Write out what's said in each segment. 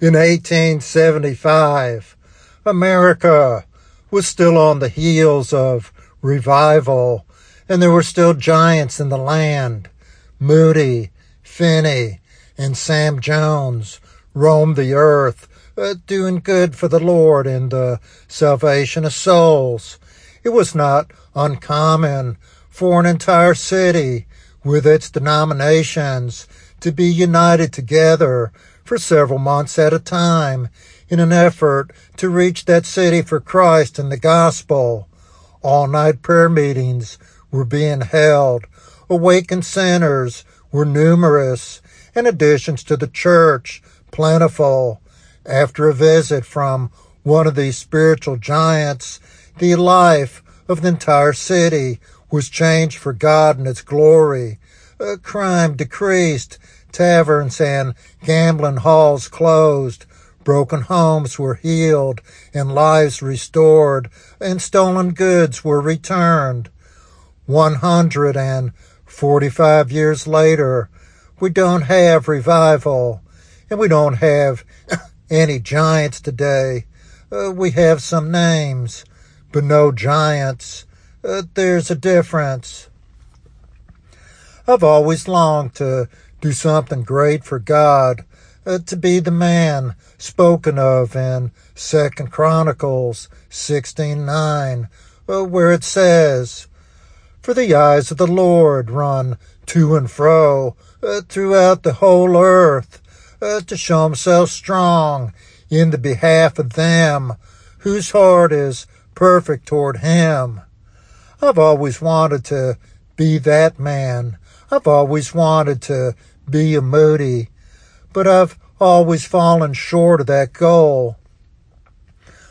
In 1875, America was still on the heels of revival, and there were still giants in the land. Moody, Finney, and Sam Jones roamed the earth, uh, doing good for the Lord and the salvation of souls. It was not uncommon for an entire city with its denominations to be united together for several months at a time in an effort to reach that city for Christ and the gospel. All night prayer meetings were being held. Awakened sinners were numerous, and additions to the church plentiful. After a visit from one of these spiritual giants, the life of the entire city was changed for God and its glory. Crime decreased, taverns and gambling halls closed, broken homes were healed and lives restored, and stolen goods were returned. 145 years later, we don't have revival, and we don't have any giants today. Uh, we have some names, but no giants. Uh, there's a difference. I've always longed to do something great for God, uh, to be the man spoken of in Second Chronicles 16:9, uh, where it says, "For the eyes of the Lord run to and fro uh, throughout the whole earth, uh, to show Himself strong in the behalf of them whose heart is perfect toward Him." I've always wanted to be that man. I've always wanted to be a Moody, but I've always fallen short of that goal.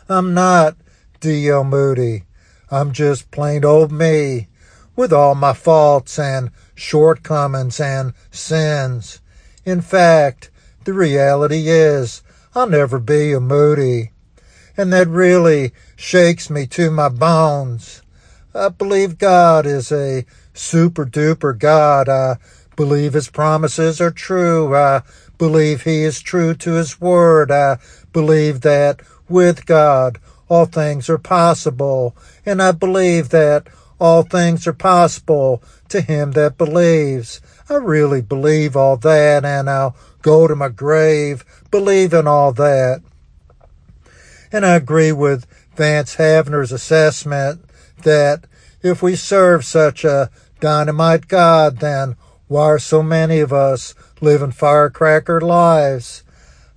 I'm not D.L. Moody. I'm just plain old me with all my faults and shortcomings and sins. In fact, the reality is I'll never be a Moody. And that really shakes me to my bones. I believe God is a super duper God. I believe his promises are true. I believe he is true to his word. I believe that with God all things are possible. And I believe that all things are possible to him that believes. I really believe all that and I'll go to my grave believing all that. And I agree with Vance Havner's assessment that if we serve such a dynamite God, then why are so many of us living firecracker lives?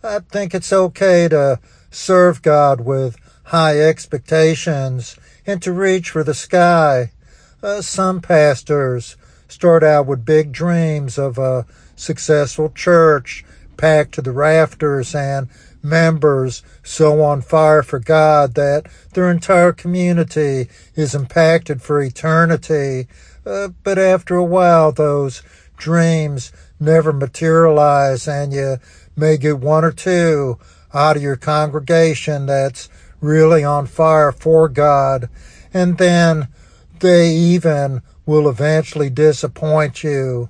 I think it's okay to serve God with high expectations and to reach for the sky. Uh, some pastors start out with big dreams of a successful church packed to the rafters and members so on fire for God that their entire community is impacted for eternity. Uh, but after a while, those dreams never materialize, and you may get one or two out of your congregation that's really on fire for God, and then they even will eventually disappoint you.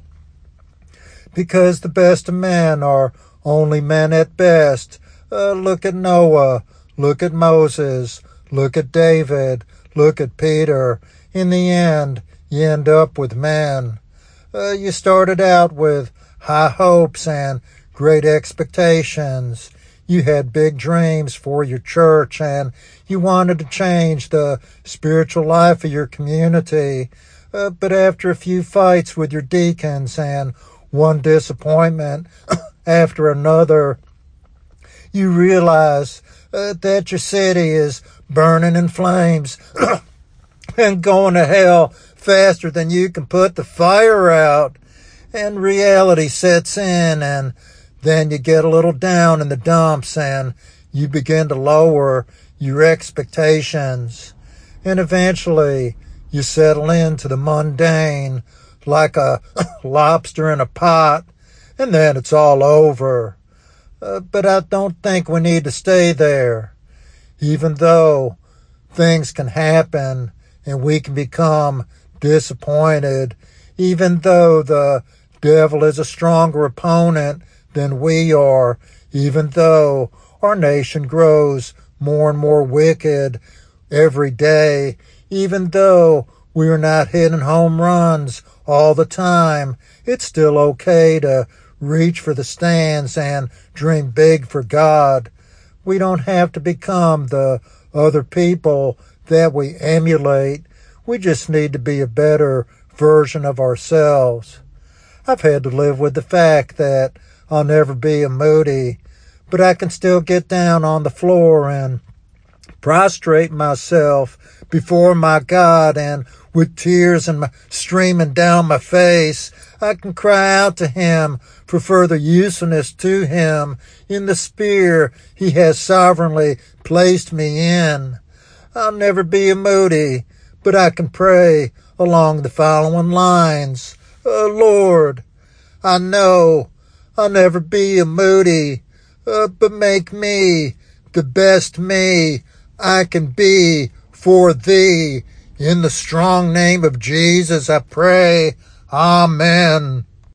Because the best of men are only men at best, uh, look at Noah. Look at Moses. Look at David. Look at Peter. In the end, you end up with men. Uh, you started out with high hopes and great expectations. You had big dreams for your church and you wanted to change the spiritual life of your community. Uh, but after a few fights with your deacons and one disappointment after another, you realize uh, that your city is burning in flames and going to hell faster than you can put the fire out. And reality sets in, and then you get a little down in the dumps and you begin to lower your expectations. And eventually you settle into the mundane like a lobster in a pot, and then it's all over. Uh, but I don't think we need to stay there. Even though things can happen and we can become disappointed, even though the devil is a stronger opponent than we are, even though our nation grows more and more wicked every day, even though we're not hitting home runs all the time, it's still okay to reach for the stands and dream big for God. We don't have to become the other people that we emulate. We just need to be a better version of ourselves. I've had to live with the fact that I'll never be a Moody, but I can still get down on the floor and prostrate myself before my God and with tears and streaming down my face, I can cry out to him for further usefulness to him in the sphere he has sovereignly placed me in. I'll never be a Moody, but I can pray along the following lines. Oh Lord, I know I'll never be a Moody, uh, but make me the best me I can be for thee in the strong name of Jesus, I pray. Amen.